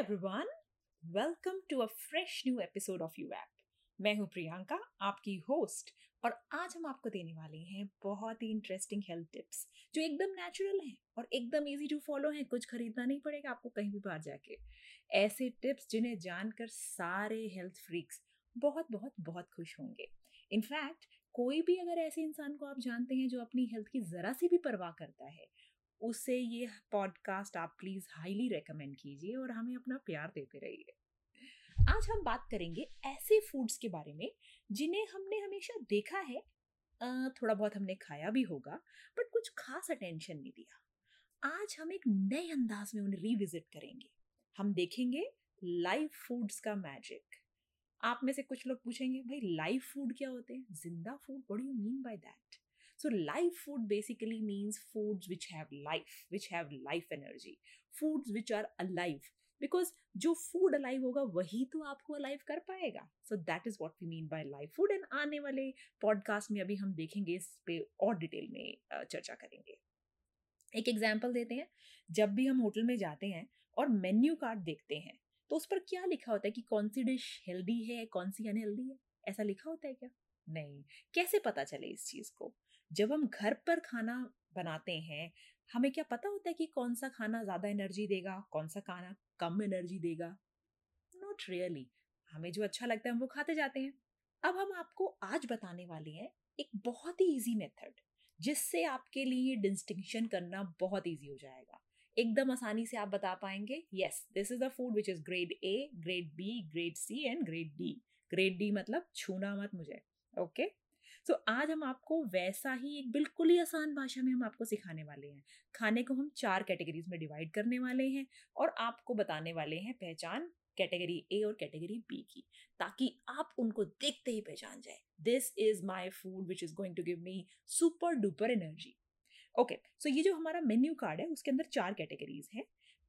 everyone. Welcome to a fresh new episode of You App. मैं हूँ प्रियंका, आपकी host और आज हम आपको देने वाले हैं बहुत ही इंटरेस्टिंग हेल्थ टिप्स जो एकदम नेचुरल हैं और एकदम इजी टू फॉलो हैं कुछ खरीदना नहीं पड़ेगा आपको कहीं भी बाहर जाके ऐसे टिप्स जिन्हें जानकर सारे हेल्थ फ्रीक्स बहुत बहुत बहुत खुश होंगे इनफैक्ट कोई भी अगर ऐसे इंसान को आप जानते हैं जो अपनी हेल्थ की ज़रा सी भी परवाह करता है उसे ये पॉडकास्ट आप प्लीज़ हाईली रेकमेंड कीजिए और हमें अपना प्यार देते रहिए। आज हम बात करेंगे ऐसे फूड्स के बारे में जिन्हें हमने हमेशा देखा है थोड़ा बहुत हमने खाया भी होगा, बट कुछ खास अटेंशन नहीं दिया। आज हम एक नए अंदाज में उन्हें रिविजिट करेंगे। हम देखेंगे लाइव फूड्स का मैजिक आप में से कुछ लोग पूछेंगे, भाई लाइव फ़ूड क्या होते हैं? ज़िंदा food what you mean by that So live food basically means foods which have life, which have life energy, foods which are alive. Because जो फ़ूड अलाइव होगा वही तो आपको अलाइव कर पाएगा. So that is what we mean by live food and आने वाले podcast में अभी हम देखेंगे इस पे और डिटेल में चर्चा करेंगे. एक एग्ज़ाम्पल देते हैं. जब भी हम होटल में जाते हैं और मेन्यू कार्ड देखते हैं तो उस पर क्या लिखा होता है कि कौन सी डिश हेल्दी है कौन सी अनहेल्दी है? ऐसा लिखा होता है क्या? नहीं, कैसे पता चले इस चीज़ को? जब हम घर पर खाना बनाते हैं, हमें क्या पता होता है कि कौन सा खाना ज़्यादा एनर्जी देगा, कौन सा खाना कम एनर्जी देगा? नॉट रियली हमें जो अच्छा लगता है, हम वो खाते जाते हैं। अब हम आपको आज बताने वाले हैं एक बहुत ही ईजी मेथड जिससे आपके लिए डिस्टिंक्शन करना बहुत ईजी हो जाएगा। एकदम आसानी से आप बता पाएँगे yes this is the food which is grade A grade B grade C and grade D grade D मतलब छूना मत मुझे। ओके? सो so, आज हम आपको वैसा ही एक बिल्कुल ही आसान भाषा में हम आपको सिखाने वाले हैं। खाने को हम चार कैटेगरीज में डिवाइड करने वाले हैं और आपको बताने वाले हैं पहचान कैटेगरी ए और कैटेगरी बी की ताकि आप उनको देखते ही पहचान जाए। This is my food which is going to give me super duper energy okay so ये जो हमारा मेन्यू कार्ड है उसके अंदर चार कैटेगरीज हैं।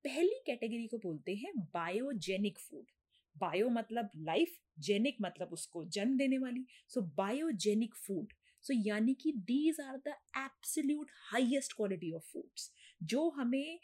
पहली कैटेगरी को बोलते हैं बायोजेनिक फ़ूड बायो मतलब लाइफ जेनिक मतलब उसको जन्म देने वाली सो बायोजेनिक फ़ूड सो यानी कि these are the absolute highest quality of foods जो हमें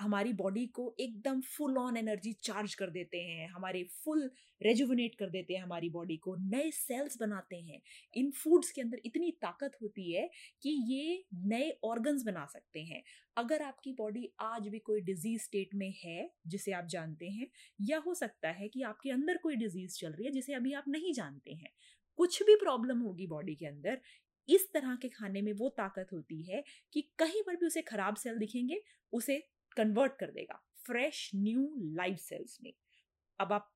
हमारी बॉडी को एकदम फुल ऑन एनर्जी चार्ज कर देते हैं, हमारे फुल रेजुवनेट कर देते हैं हमारी बॉडी को, नए सेल्स बनाते हैं। इन फूड्स के अंदर इतनी ताकत होती है कि ये नए ऑर्गन्स बना सकते हैं। अगर आपकी बॉडी आज भी कोई डिज़ीज़ स्टेट में है, जिसे आप जानते हैं, या हो सकता है कि आपके अंदर कोई डिज़ीज़ चल रही है, जिसे अभी आप नहीं जानते हैं, कुछ भी प्रॉब्लम होगी बॉडी के अंदर, इस तरह के खाने में वो ताकत होती है कि कहीं पर भी उसे खराब सेल दिखेंगे, उसे कन्वर्ट कर देगा। फ्रेश न्यू लाइव सेल्स में। अब आप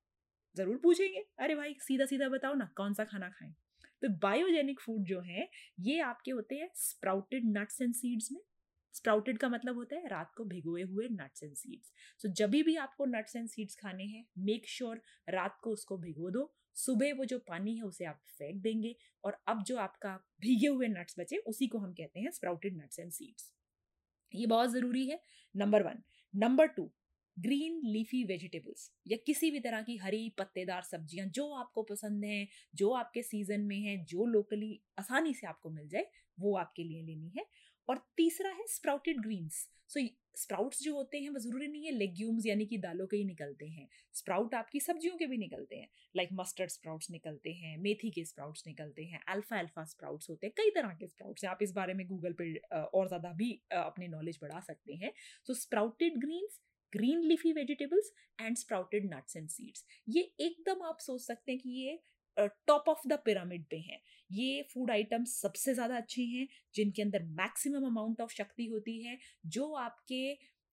ज़रूर पूछेंगे, अरे भाई सीधा सीधा बताओ ना कौन सा खाना खाएँ? तो बायोजेनिक फ़ूड जो है, ये आपके होते हैं स्प्राउटेड नट्स एंड सीड्स में। स्प्राउटेड का मतलब होता है रात को भिगोए हुए नट्स एंड सीड्स सो जब भी आपको नट्स एंड सीड्स खाने हैं मेक श्योर रात को उसको भिगो दो। सुबह वो जो पानी है, उसे आप फेंक देंगे और अब जो आपका भीगे हुए नट्स बचे, उसी को हम कहते हैं स्प्राउटेड नट्स एंड सीड्स ये बहुत ज़रूरी है। Number one number two green leafy vegetables या किसी भी तरह की हरी पत्तेदार सब्ज़ियाँ जो आपको पसंद हैं, जो आपके सीज़न में हैं, जो लोकली आसानी से आपको मिल जाए, वो आपके लिए लेनी है। और तीसरा है स्प्राउटेड ग्रीन्स सो स्प्राउट्स जो होते हैं, वो ज़रूरी नहीं है लेग्यूम्स यानी कि दालों के ही निकलते हैं। स्प्राउट आपकी सब्जियों के भी निकलते हैं। लाइक मस्टर्ड स्प्राउट्स निकलते हैं, मेथी के स्प्राउट्स निकलते हैं अल्फ़ा अल्फ़ा स्प्राउट्स होते हैं, कई तरह के स्प्राउट्स हैं। आप इस बारे में गूगल पर और ज़्यादा भी अपने नॉलेज बढ़ा सकते हैं। So sprouted greens green leafy vegetables and sprouted nuts and seeds ये एकदम आप सोच सकते हैं कि ये टॉप ऑफ़ द पिरामिड पे हैं। ये फ़ूड आइटम्स सबसे ज़्यादा अच्छे हैं जिनके अंदर मैक्सिमम अमाउंट ऑफ़ शक्ति होती है जो आपके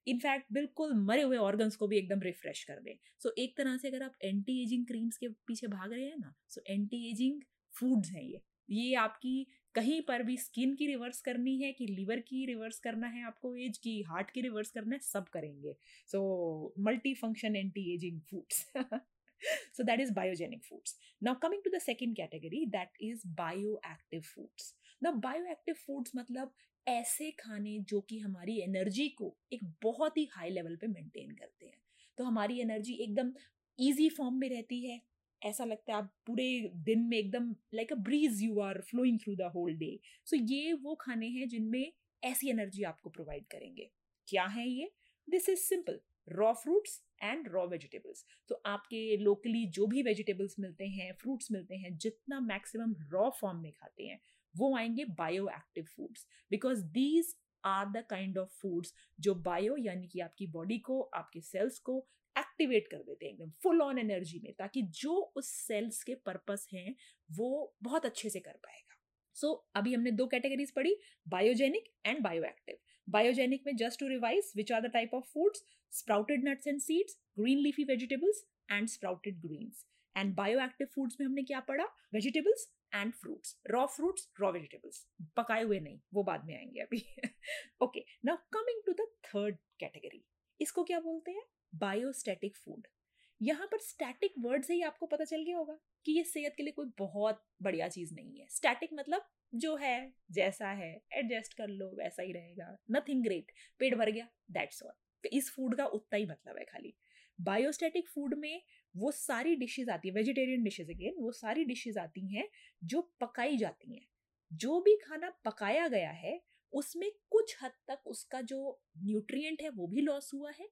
इनफैक्ट बिल्कुल मरे हुए ऑर्गन्स को भी एकदम रिफ्रेश कर दें। सो so, एक तरह से अगर आप एंटी एजिंग क्रीम्स के पीछे भाग रहे हैं ना सो एंटी एजिंग फूड्स हैं ये। ये आपकी कहीं पर भी स्किन की रिवर्स करनी है कि लीवर की रिवर्स करना है आपको एज की हार्ट की रिवर्स करना है सब करेंगे। So multi function anti aging foods so, that is biogenic foods. Now, coming to the second category, that is bioactive foods. Now, bioactive foods मतलब ऐसे खाने जो कि हमारी एनर्जी को एक बहुत ही हाई लेवल पे मेंटेन करते हैं। तो हमारी एनर्जी एकदम इजी फॉर्म में रहती है। ऐसा लगता है आप पूरे दिन में एकदम like a breeze you are flowing through the whole day so ये वो खाने हैं जिनमें ऐसी एनर्जी आपको प्रोवाइड करेंगे। क्या है ये? This is simple raw fruits and raw vegetables तो आपके लोकली जो भी वेजिटेबल्स मिलते हैं फ्रूट्स मिलते हैं जितना मैक्सिमम रॉ फॉर्म में खाते हैं वो आएँगे bioactive foods because these are the kind of foods जो बायो यानी कि आपकी बॉडी को आपके सेल्स को एक्टिवेट कर देते हैं एकदम फुल ऑन एनर्जी में ताकि जो उस सेल्स के पर्पस हैं वो बहुत अच्छे से कर पाएगा। सो so, अभी हमने दो कैटेगरीज पढ़ी बायोजेनिक एंड बायोएक्टिव बायोजेनिक में just to revise which are the type of foods sprouted nuts and seeds green leafy vegetables and sprouted greens and bioactive foods में हमने क्या पढ़ा? Vegetables and fruits raw fruits raw vegetables पकाए हुए नहीं, वो बाद में आएँगे अभी। Okay now coming to the third category इसको क्या बोलते हैं? बायोस्टैटिक फ़ूड यहाँ पर स्टैटिक वर्ड से ही आपको पता चल गया होगा कि ये सेहत के लिए कोई बहुत बढ़िया चीज़ नहीं है। स्टैटिक मतलब जो है, जैसा है एडजस्ट कर लो, वैसा ही रहेगा। नथिंग ग्रेट पेट भर गया दैट्स ऑल तो इस फ़ूड का उतना ही मतलब है खाली। बायोस्टैटिक फ़ूड में वो सारी डिशेज आती है वेजिटेरियन डिशेज अगेन वो सारी डिशेज आती हैं, जो पकाई जाती हैं। जो भी खाना पकाया गया है, उसमें कुछ हद तक उसका जो न्यूट्रिएंट है, वो भी लॉस हुआ है।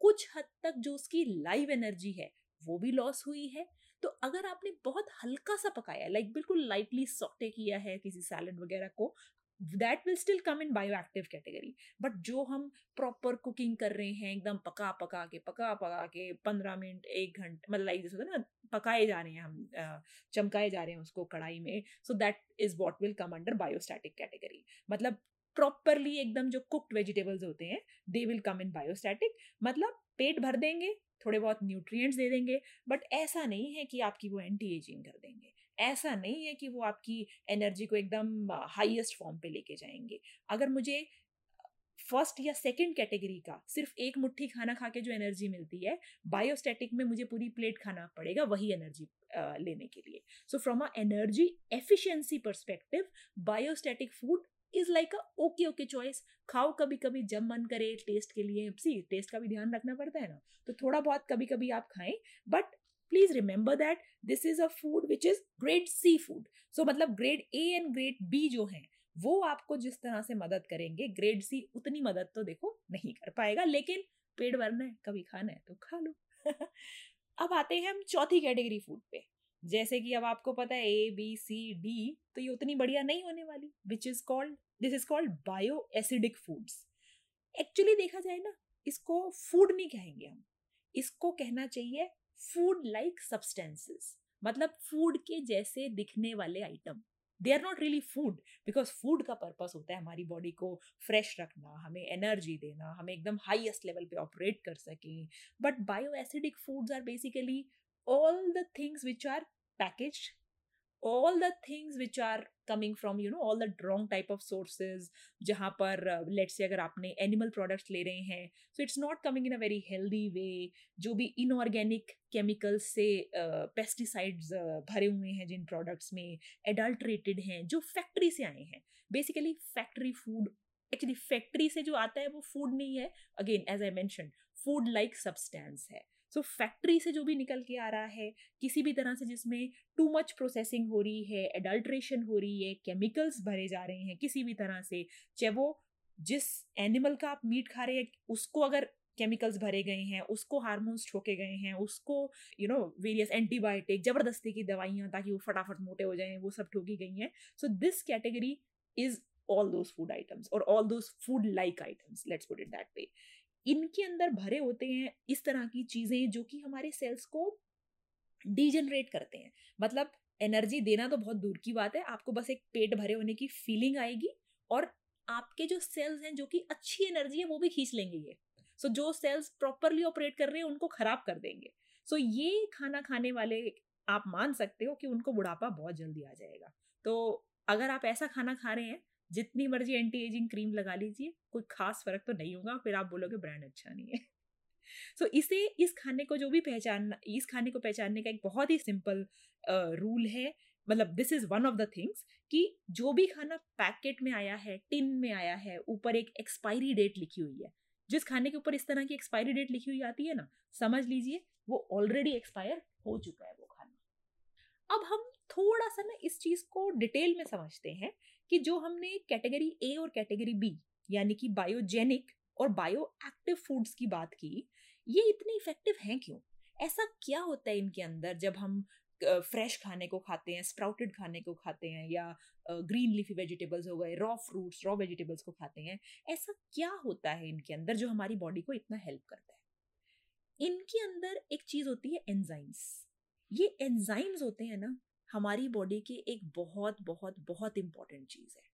कुछ हद तक जो उसकी लाइव एनर्जी है, वो भी लॉस हुई है। तो अगर आपने बहुत हल्का सा पकाया लाइक बिल्कुल लाइटली सॉटे किया है किसी सैलड वगैरह को that will still come in bioactive category but जो हम प्रॉपर कुकिंग कर रहे हैं, एकदम पका पका के, पका पका के, पंद्रह मिनट, एक घंटे मतलब लाइक जैसे ना, पकाए जा रहे हैं हम चमकाए जा रहे हैं उसको कढ़ाई में so that is what will come under biostatic category मतलब प्रॉपरली एकदम जो कुक्ड वेजिटेबल्स होते हैं they will come in biostatic मतलब पेट भर देंगे, थोड़े बहुत न्यूट्रिएंट्स दे देंगे बट ऐसा नहीं है कि आपकी वो एंटी एजिंग कर देंगे। ऐसा नहीं है कि वो आपकी एनर्जी को एकदम हाईएस्ट फॉर्म पे लेके जाएँगे। अगर मुझे फ़र्स्ट या सेकंड कैटेगरी का सिर्फ़ एक मुट्ठी खाना खा के जो एनर्जी मिलती है बायोस्टैटिक में मुझे पूरी प्लेट खाना पड़ेगा वही एनर्जी लेने के लिए। So from a energy efficiency perspective biostatic food is like a okay okay choice खाओ कभी कभी जब मन करे टेस्ट के लिए। सी टेस्ट का भी ध्यान रखना पड़ता है ना। तो थोड़ा बहुत कभी कभी आप खाएँ but please remember that this is a food which is grade C food so मतलब grade A and grade B जो है, वो आपको जिस तरह से मदद करेंगे ग्रेड सी उतनी मदद तो देखो नहीं कर पाएगा, लेकिन पेट भरना है, कभी खाना है तो खा लो। अब आते हैं हम चौथी कैटेगरी फ़ूड पे। जैसे कि अब आपको पता है ए बी सी डी तो ये उतनी बढ़िया नहीं होने वाली which is called this is called bioacidic foods actually देखा जाए ना, इसको फ़ूड नहीं कहेंगे हम, इसको कहना चाहिए फ़ूड लाइक सब्सटेंसेस मतलब फ़ूड के जैसे दिखने वाले item they are not really food because food का पर्पस होता है हमारी बॉडी को फ्रेश रखना, हमें एनर्जी देना, हमें एकदम हाईएस्ट लेवल पे ऑपरेट कर सकें. But bioacidic foods are basically all the things which are packaged all the things which are coming from you know all the wrong type of sources जहाँ पर लेट्स uh, से अगर आपने animal products ले रहे हैं so it's not coming in a very healthy way जो भी इनऑर्गेनिक केमिकल्स से पेस्टिसाइड्स uh, uh, भरे हुए हैं जिन प्रोडक्ट्स में एडल्ट्रेटेड हैं जो फैक्ट्री से आए हैं। Basically factory food actually factory से जो आता है वो फ़ूड नहीं है। Again as I mention food like substance है। सो so, फैक्ट्री से जो भी निकल के आ रहा है किसी भी तरह से जिसमें टू मच प्रोसेसिंग हो रही है एडल्ट्रेशन हो रही है केमिकल्स भरे जा रहे हैं किसी भी तरह से चाहे वो जिस एनिमल का आप मीट खा रहे हैं उसको अगर केमिकल्स भरे गए हैं उसको हार्मोन्स ठोके गए हैं उसको यू नो वेरियस एंटीबायोटिक ज़बरदस्ती की दवाइयाँ ताकि वो फटाफट मोटे हो जाएँ वो सब ठोकी गई हैं। So this category is all those food items और all those food like items let's put it that way इनके अंदर भरे होते हैं इस तरह की चीज़ें जो कि हमारे सेल्स को डीजनरेट करते हैं। मतलब एनर्जी देना तो बहुत दूर की बात है आपको बस एक पेट भरे होने की फीलिंग आएगी और आपके जो सेल्स हैं जो कि अच्छी एनर्जी है वो भी खींच लेंगे ये। सो so, जो सेल्स प्रॉपरली ऑपरेट कर रहे हैं उनको खराब कर देंगे। सो so, ये खाना खाने वाले आप मान सकते हो कि उनको बुढ़ापा बहुत जल्दी आ जाएगा। तो अगर आप ऐसा खाना खा रहे हैं जितनी मर्ज़ी एंटी एजिंग क्रीम लगा लीजिए कोई खास फ़र्क तो नहीं होगा फिर आप बोलोगे ब्रांड अच्छा नहीं है। सो so, इसे इस खाने को जो भी पहचान इस खाने को पहचानने का एक बहुत ही सिंपल रूल है। मतलब this is one of the things कि जो भी खाना पैकेट में आया है टिन में आया है ऊपर एक एक्सपायरी डेट लिखी हुई है। जिस खाने के ऊपर इस तरह की एक्सपायरी डेट लिखी हुई आती है ना समझ लीजिए वो ऑलरेडी एक्सपायर हो चुका है वो खाना। अब हम थोड़ा सा ना इस चीज़ को डिटेल में समझते हैं कि जो हमने कैटेगरी ए और कैटेगरी बी यानी कि बायोजेनिक और बायो एक्टिव फूड्स की बात की, ये इतने इफ़ेक्टिव हैं क्यों? ऐसा क्या होता है इनके अंदर जब हम फ्रेश खाने को खाते हैं स्प्राउटेड खाने को खाते हैं या ग्रीन लीफी वेजिटेबल्स हो गए रॉ फ्रूट्स रॉ वेजिटेबल्स को खाते हैं, ऐसा क्या होता है इनके अंदर जो हमारी बॉडी को इतना हेल्प करता है? इनके अंदर एक चीज़ होती है एंजाइम्स ये एंजाइम्स होते हैं ना हमारी बॉडी की एक बहुत बहुत बहुत इंपॉर्टेंट चीज़ है।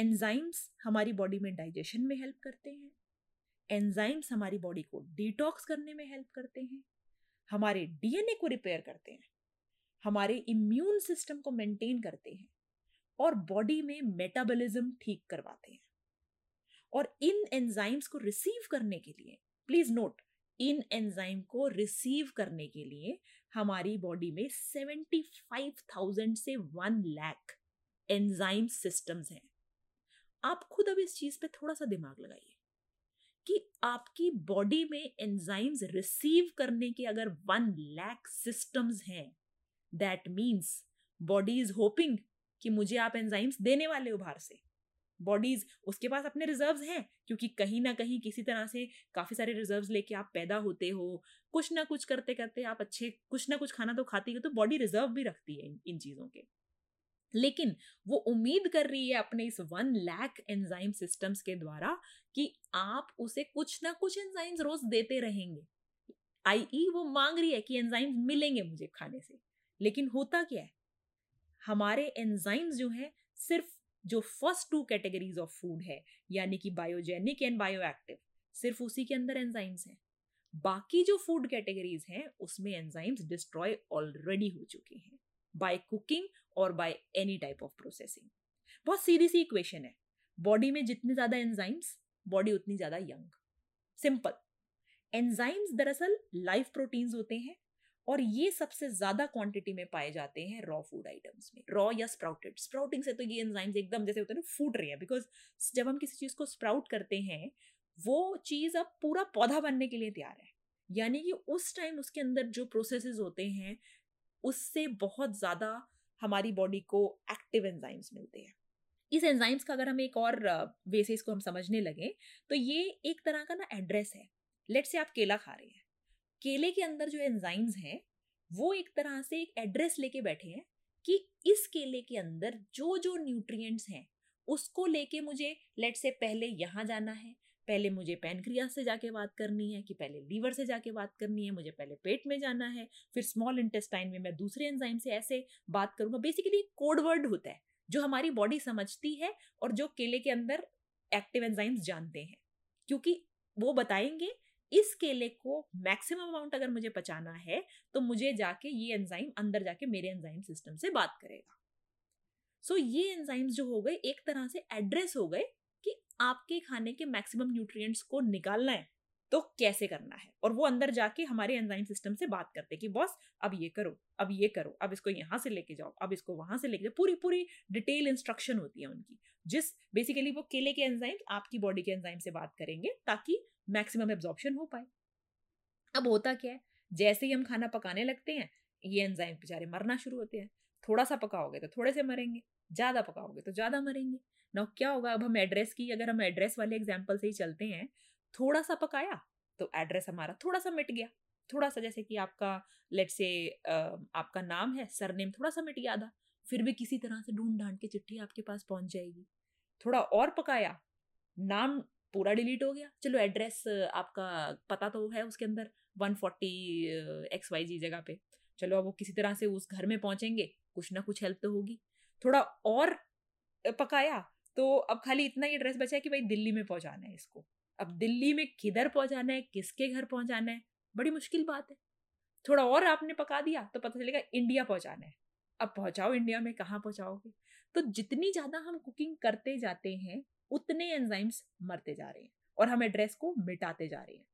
एंजाइम्स हमारी बॉडी में डाइजेशन में हेल्प करते हैं। एंजाइम्स हमारी बॉडी को डिटॉक्स करने में हेल्प करते हैं। हमारे डीएनए को रिपेयर करते हैं। हमारे इम्यून सिस्टम को मेंटेन करते हैं और बॉडी में मेटाबॉलिज्म ठीक करवाते हैं। और इन एंजाइम्स को रिसीव करने के लिए प्लीज़ नोट इन एंजाइम को रिसीव करने के लिए हमारी बॉडी में 75,000 से 1 लाख एंजाइम सिस्टम्स हैं। आप खुद अब इस चीज़ पे थोड़ा सा दिमाग लगाइए कि आपकी बॉडी में एंजाइम्स रिसीव करने के अगर वन लैख सिस्टम्स हैं that means body is hoping कि मुझे आप एंजाइम्स देने वाले हो बाहर से। बॉडीज उसके पास अपने रिजर्व्स हैं? क्योंकि कहीं ना कहीं किसी तरह से काफ़ी सारे रिजर्व्स लेके आप पैदा होते हो। कुछ ना कुछ करते करते आप अच्छे कुछ ना कुछ खाना तो खाती हो तो बॉडी रिज़र्व भी रखती है इन, चीज़ों के। लेकिन वो उम्मीद कर रही है अपने इस वन लैक एंजाइम सिस्टम्स के द्वारा कि आप उसे कुछ ना कुछ एंजाइम्स रोज देते रहेंगे। आई ई वो मांग रही है कि एंजाइम्स मिलेंगे मुझे खाने से। लेकिन होता क्या है? हमारे एंजाइम्स जो है सिर्फ़ जो first two categories of food है, यानी कि बायोजेनिक एंड बायोएक्टिव सिर्फ़ उसी के अंदर एंजाइम्स हैं। बाकी जो फ़ूड कैटेगरीज हैं, उसमें एंजाइम्स डिस्ट्रॉय ऑलरेडी हो चुके हैं बाय कुकिंग और by any type of processing बहुत सीधी सी इक्वेशन है। बॉडी में जितने ज़्यादा एंजाइम्स बॉडी उतनी ज़्यादा यंग सिंपल एंजाइम्स दरअसल लाइफ प्रोटीन्स होते हैं और ये सबसे ज़्यादा क्वांटिटी में पाए जाते हैं रॉ फ़ूड आइटम्स में। रॉ या स्प्राउटेड स्प्राउटिंग से तो ये एंजाइम्स एकदम जैसे होते हैं ना, फूट रहे हैं। बिकॉज़ जब हम किसी चीज़ को स्प्राउट करते हैं, वो चीज़ अब पूरा पौधा बनने के लिए तैयार है। यानी कि उस टाइम उसके अंदर जो प्रोसेसेस होते हैं, उससे बहुत ज़्यादा हमारी बॉडी को एक्टिव एंजाइम्स मिलते हैं। इस एंजाइम्स का अगर हम एक और वे से इसको हम समझने लगे तो ये एक तरह का ना एड्रेस है। लेट से आप केला खा रहे हैं। केले के अंदर जो एंजाइम्स हैं, वो एक तरह से एक एड्रेस लेके बैठे हैं कि इस केले के अंदर जो जो न्यूट्रिएंट्स हैं, उसको लेके मुझे लेट से पहले यहाँ जाना है, पहले मुझे पैनक्रिया से जाके बात करनी है कि पहले लीवर से जाके बात करनी है, मुझे पहले पेट में जाना है, फिर स्मॉल इंटेस्टाइन में मैं दूसरे एंजाइम से ऐसे बात करूँगा। बेसिकली कोड वर्ड होता है, जो हमारी बॉडी समझती है और जो केले के अंदर एक्टिव एंजाइम्स जानते हैं, क्योंकि वो बताएँगे इस केले को मैक्सिमम अमाउंट अगर मुझे पचाना है तो मुझे जाके ये एंजाइम अंदर जाके मेरे एंजाइम सिस्टम से बात करेगा। सो so, ये एंजाइम्स जो हो गए एक तरह से एड्रेस हो गए कि आपके खाने के मैक्सिमम न्यूट्रिएंट्स को निकालना है तो कैसे करना है? और वो अंदर जाके हमारे एंजाइम सिस्टम से बात करते कि बॉस अब ये करो अब ये करो अब इसको यहाँ से लेके जाओ अब इसको वहाँ से लेके जाओ। पूरी पूरी डिटेल इंस्ट्रक्शन होती है उनकी जिस बेसिकली वो केले के एंजाइम आपकी बॉडी के एंजाइम से बात करेंगे ताकि मैक्सिमम एब्जॉर्प्शन हो पाए। अब होता क्या है? जैसे ही हम खाना पकाने लगते हैं, ये एंजाइम बेचारे मरना शुरू होते हैं। थोड़ा सा पकाओगे तो थोड़े से मरेंगे, ज़्यादा पकाओगे तो ज़्यादा मरेंगे। ना क्या होगा? अब हम एड्रेस की, अगर हम एड्रेस वाले एग्ज़ाम्पल से ही चलते हैं थोड़ा सा पकाया तो एड्रेस हमारा थोड़ा सा मिट गया। थोड़ा सा जैसे कि आपका लेट से आपका नाम है, सरनेम थोड़ा सा मिट गया था फिर भी किसी तरह से ढूंढ ढांड के चिट्ठी आपके पास पहुँच जाएगी। थोड़ा और पकाया, नाम पूरा डिलीट हो गया। चलो एड्रेस आपका पता तो है उसके अंदर, one forty X Y G जगह पे। चलो अब वो किसी तरह से उस घर में पहुँचेंगे, कुछ ना कुछ हेल्प तो होगी। थोड़ा और पकाया तो अब खाली इतना ही एड्रेस बचा है कि भाई दिल्ली में पहुंचाना है इसको। अब दिल्ली में किधर पहुंचाना है, किसके घर पहुंचाना है, बड़ी मुश्किल बात है। थोड़ा और आपने पका दिया तो पता चलेगा इंडिया पहुंचाना है। अब पहुंचाओ इंडिया में, कहाँ पहुंचाओगे? तो जितनी ज़्यादा हम कुकिंग करते जाते हैं उतने एंजाइम्स मरते जा रहे हैं और हम एड्रेस को मिटाते जा रहे हैं।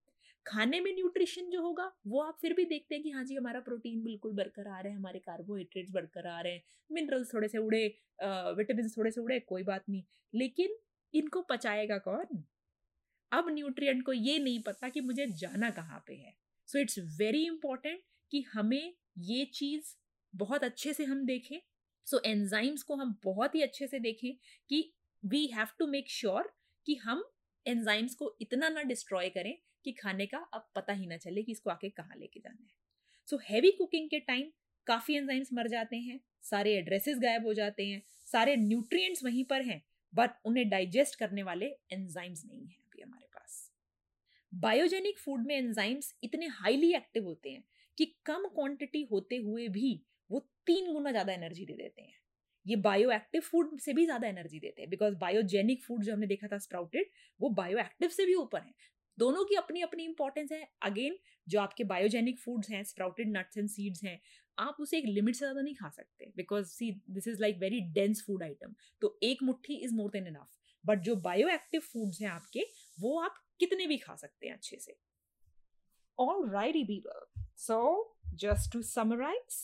खाने में न्यूट्रिशन जो होगा वो आप फिर भी देखते हैं कि हाँ जी हमारा प्रोटीन बिल्कुल बरकरार है हमारे कार्बोहाइड्रेट्स बरकरार हैं मिनरल्स थोड़े से उड़े विटामिन थोड़े से उड़े कोई बात नहीं। लेकिन इनको पचाएगा कौन? अब न्यूट्रिएंट को ये नहीं पता कि मुझे जाना कहाँ पे है। सो इट्स वेरी इंपॉर्टेंट कि हमें ये चीज़ बहुत अच्छे से हम देखें। सो so, एंजाइम्स को हम बहुत ही अच्छे से देखें कि we have to make sure कि हम एंजाइम्स को इतना ना डिस्ट्रॉय करें कि खाने का अब पता ही ना चले कि इसको आके कहाँ लेके जाना है। सो हैवी कुकिंग के टाइम काफ़ी एंजाइम्स मर जाते हैं, सारे एड्रेसेस गायब हो जाते हैं, सारे न्यूट्रिएंट्स वहीं पर हैं बट उन्हें डाइजेस्ट करने वाले एंजाइम्स नहीं है अभी हमारे पास। बायोजेनिक फ़ूड में एंजाइम्स इतने हाईली एक्टिव होते हैं कि कम क्वांटिटी होते हुए भी वो तीन गुना ज़्यादा एनर्जी दे देते हैं। ये बायो एक्टिव फ़ूड से भी ज़्यादा एनर्जी देते हैं। बिकॉज़ बायोजेनिक फ़ूड जो हमने देखा था स्प्राउटेड वो बायो एक्टिव से भी ऊपर है। दोनों की अपनी अपनी इंपॉर्टेंस है। अगेन जो आपके बायोजेनिक फूड्स हैं स्प्राउटेड नट्स एंड सीड्स हैं, आप उसे एक लिमिट से ज़्यादा नहीं खा सकते। Because see this is like very dense food item तो एक मुट्ठी is more than enough but जो बायो एक्टिव फूड्स हैं आपके, वो आप कितने भी खा सकते हैं अच्छे से। All right so just to summarise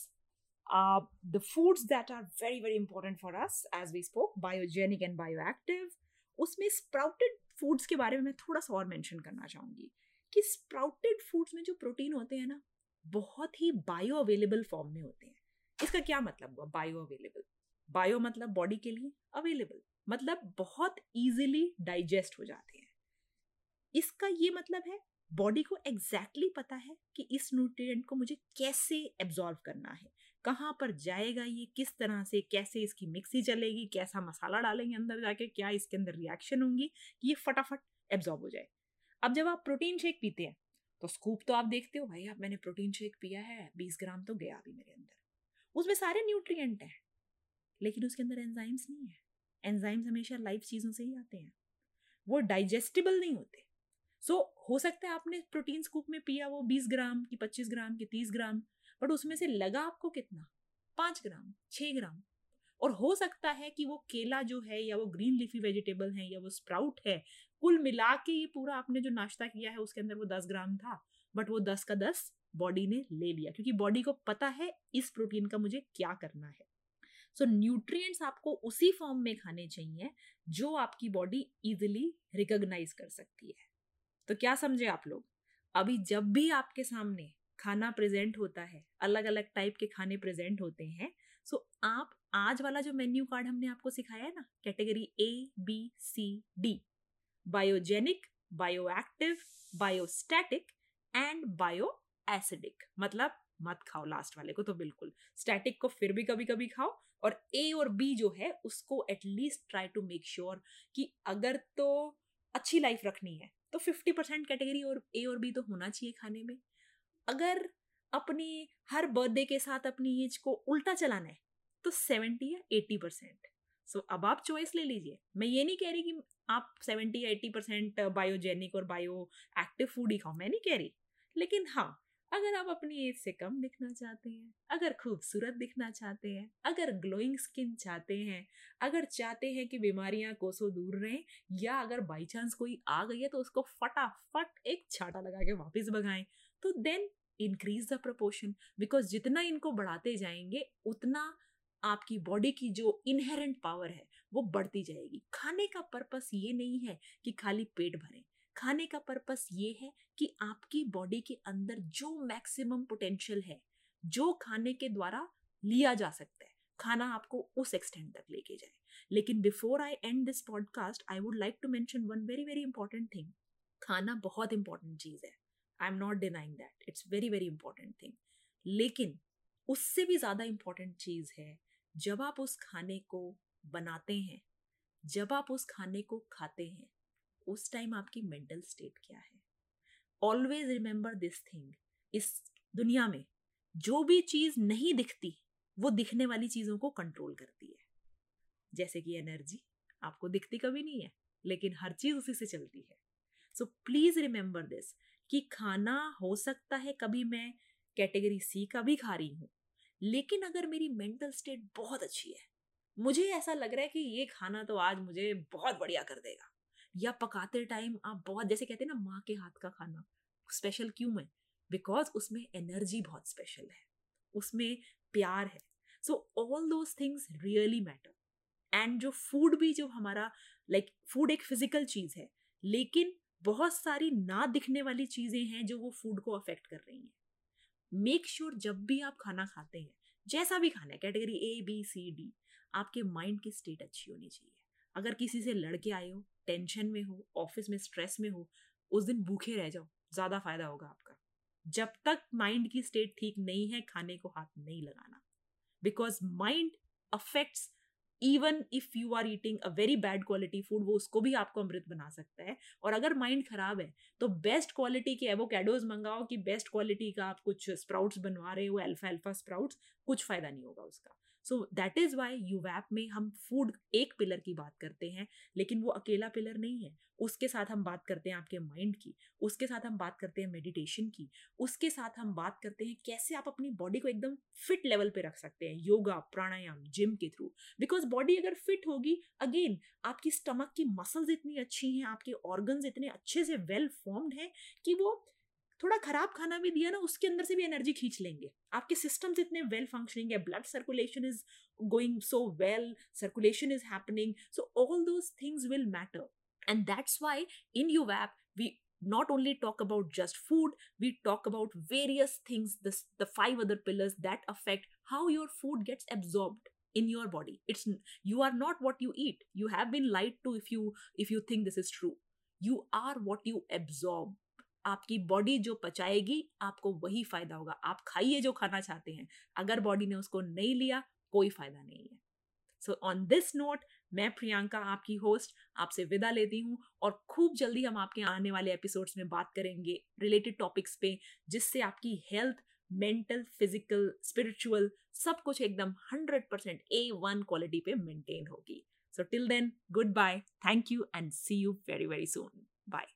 Uh, the foods that are very very important for us as we spoke biogenic and bioactive उसमें स्प्राउटेड फूड्स के बारे में मैं थोड़ा सा और मेंशन करना चाहूँगी कि स्प्राउटेड फूड्स में जो प्रोटीन होते हैं ना बहुत ही बायो अवेलेबल फॉर्म में होते हैं। इसका क्या मतलब हुआ? बायो अवेलेबल बायो मतलब बॉडी के लिए अवेलेबल मतलब बहुत इजीली डाइजेस्ट हो जाते हैं। इसका ये मतलब है बॉडी को एग्जैक्टली exactly पता है कि इस न्यूट्रिएंट को मुझे कैसे एब्जॉर्व करना है, कहाँ पर जाएगा ये, किस तरह से, कैसे इसकी मिक्सी चलेगी, कैसा मसाला डालेंगे अंदर जाके, क्या इसके अंदर रिएक्शन होंगी कि ये फटाफट एब्जॉर्ब हो जाए। अब जब आप प्रोटीन शेक पीते हैं तो स्कूप तो आप देखते हो, भाई अब मैंने प्रोटीन शेक पिया है, बीस ग्राम तो गया अभी मेरे अंदर। उसमें सारे न्यूट्रिएंट हैं, लेकिन उसके अंदर एंजाइम्स नहीं है। एंजाइम्स हमेशा लाइव चीज़ों से ही आते हैं। वो डाइजेस्टिबल नहीं होते। सो so, हो सकता है आपने प्रोटीन स्कूप में पिया वो बीस ग्राम की पच्चीस ग्राम की तीस ग्राम बट उसमें से लगा आपको कितना? पाँच ग्राम छः ग्राम। और हो सकता है कि वो केला जो है या वो ग्रीन लीफी वेजिटेबल है या वो स्प्राउट है कुल मिला के ये पूरा आपने जो नाश्ता किया है उसके अंदर वो दस ग्राम था बट वो दस का दस बॉडी ने ले लिया क्योंकि बॉडी को पता है इस प्रोटीन का मुझे क्या करना है। सो so, न्यूट्रिएंट्स आपको उसी फॉर्म में खाने चाहिए जो आपकी बॉडी इजिली रिकॉग्नाइज कर सकती है। तो क्या समझे आप लोग? अभी जब भी आपके सामने खाना प्रेजेंट होता है अलग अलग टाइप के खाने प्रेजेंट होते हैं सो आप आज वाला जो मेन्यू कार्ड हमने आपको सिखाया है ना category A B C D biogenic bio bioactive biostatic and bioacidic मतलब मत खाओ लास्ट वाले को तो बिल्कुल। स्टैटिक को फिर भी कभी कभी खाओ और ए और बी जो है, उसको at least try to make sure कि अगर तो अच्छी लाइफ रखनी है। तो फिफ्टी परसेंट कैटेगरी और ए और बी तो होना चाहिए खाने में। अगर अपनी हर बर्थडे के साथ अपनी एज को उल्टा चलाना है तो सेवेंटी या एट्टी परसेंट सो अब आप चॉइस ले लीजिए। मैं ये नहीं कह रही कि आप सेवेंटी या एट्टी परसेंट बायोजेनिक और बायो एक्टिव फ़ूड ही खाओ, मैं नहीं कह रही। लेकिन हाँ अगर आप अपनी एज से कम दिखना चाहते हैं, अगर खूबसूरत दिखना चाहते हैं, अगर ग्लोइंग स्किन चाहते हैं, अगर चाहते हैं कि बीमारियाँ कोसों दूर रहें, या अगर बाई चांस कोई आ गई है तो उसको फटाफट एक छाटा लगा के वापस भगाएँ तो then increase the proportion because जितना इनको बढ़ाते जाएँगे, उतना आपकी बॉडी की जो इनहेरेंट पावर है, वो बढ़ती जाएगी। खाने का पर्पस ये नहीं है कि खाली पेट भरें। खाने का पर्पस ये है कि आपकी बॉडी के अंदर जो मैक्सिमम पोटेंशियल है, जो खाने के द्वारा लिया जा सकता है, खाना आपको उस एक्सटेंड तक लेके जाए। लेकिन before I end this podcast I would like to mention one very very important thing खाना बहुत इंपॉर्टेंट चीज़ है। I am not denying that it's very very important thing लेकिन उससे भी ज़्यादा इंपॉर्टेंट चीज़ है, जब आप उस खाने को बनाते हैं, जब आप उस खाने को खाते हैं उस टाइम आपकी मेंटल स्टेट क्या है? ऑलवेज रिमेंबर दिस थिंग इस दुनिया में जो भी चीज़ नहीं दिखती, वो दिखने वाली चीज़ों को कंट्रोल करती है। जैसे कि एनर्जी आपको दिखती कभी नहीं है, लेकिन हर चीज़ उसी से चलती है। सो प्लीज़ रिमेंबर दिस कि खाना हो सकता है कभी मैं कैटेगरी सी का भी खा रही हूँ, लेकिन अगर मेरी मेंटल स्टेट बहुत अच्छी है, मुझे ऐसा लग रहा है कि ये खाना तो आज मुझे बहुत बढ़िया कर देगा। या पकाते टाइम आप बहुत जैसे कहते हैं ना माँ के हाथ का खाना स्पेशल क्यों है बिकॉज़ उसमें एनर्जी बहुत स्पेशल है। उसमें प्यार है। So all those things really matter and जो फ़ूड भी जो हमारा लाइक like, फ़ूड एक फ़िज़िकल चीज़ है लेकिन बहुत सारी ना दिखने वाली चीज़ें हैं जो वो फ़ूड को अफेक्ट कर रही हैं। मेक श्योर जब भी आप खाना खाते हैं जैसा भी खाना है category A B C D आपके माइंड की स्टेट अच्छी होनी चाहिए। अगर किसी से लड़के आए हो टेंशन में हो, ऑफ़िस में स्ट्रेस में हो, उस दिन भूखे रह जाओ, ज़्यादा फ़ायदा होगा आपका। जब तक माइंड की स्टेट ठीक नहीं है, खाने को हाथ नहीं लगाना। Because mind affects, even if you are eating a very bad quality food, वो उसको भी आपको अमृत बना सकता है। और अगर माइंड खराब है तो बेस्ट क्वालिटी के एवोकैडोज मंगाओ कि बेस्ट क्वालिटी का आप कुछ स्प्राउट्स बनवा रहे हो अल्फ़ा अल्फ़ा स्प्राउट्स, कुछ फ़ायदा नहीं होगा उसका। So that is why you वैप में हम फ़ूड एक पिलर की बात करते हैं, लेकिन वो अकेला पिलर नहीं है। उसके साथ हम बात करते हैं आपके माइंड की, उसके साथ हम बात करते हैं मेडिटेशन की, उसके साथ हम बात करते हैं कैसे आप अपनी बॉडी को एकदम फिट लेवल पे रख सकते हैं योगा प्राणायाम जिम के थ्रू बिकॉज़ बॉडी अगर फिट होगी अगेन आपकी स्टमक की मसल्स इतनी अच्छी हैं, आपके ऑर्गन्स इतने अच्छे से वेल फॉर्म्ड हैं कि वो थोड़ा खराब खाना भी दिया ना उसके अंदर से भी एनर्जी खींच लेंगे आपके सिस्टम्स इतने वेल फंक्शनिंग है blood circulation is going so well circulation is happening so all those things will matter and that's why in you वैप we not only talk about just food we talk about various things this, the five other pillars that affect how your food gets absorbed in your body it's you are not what you eat you have been lied to if you if you think this is true you are what you absorb आपकी body जो पचाएगी, आपको वही फ़ायदा होगा। आप खाइए जो खाना चाहते हैं। अगर बॉडी ने उसको नहीं लिया, कोई फ़ायदा नहीं है। सो ऑन दिस नोट मैं प्रियंका आपकी होस्ट आपसे विदा लेती हूँ और खूब जल्दी हम आपके आने वाले एपिसोड्स में बात करेंगे रिलेटेड टॉपिक्स पे, जिससे आपकी हेल्थ मेंटल फ़िज़िकल स्पिरिचुअल सब कुछ एकदम hundred percent A one quality पे मेंटेन होगी। So till then goodbye thank you and see you very very soon bye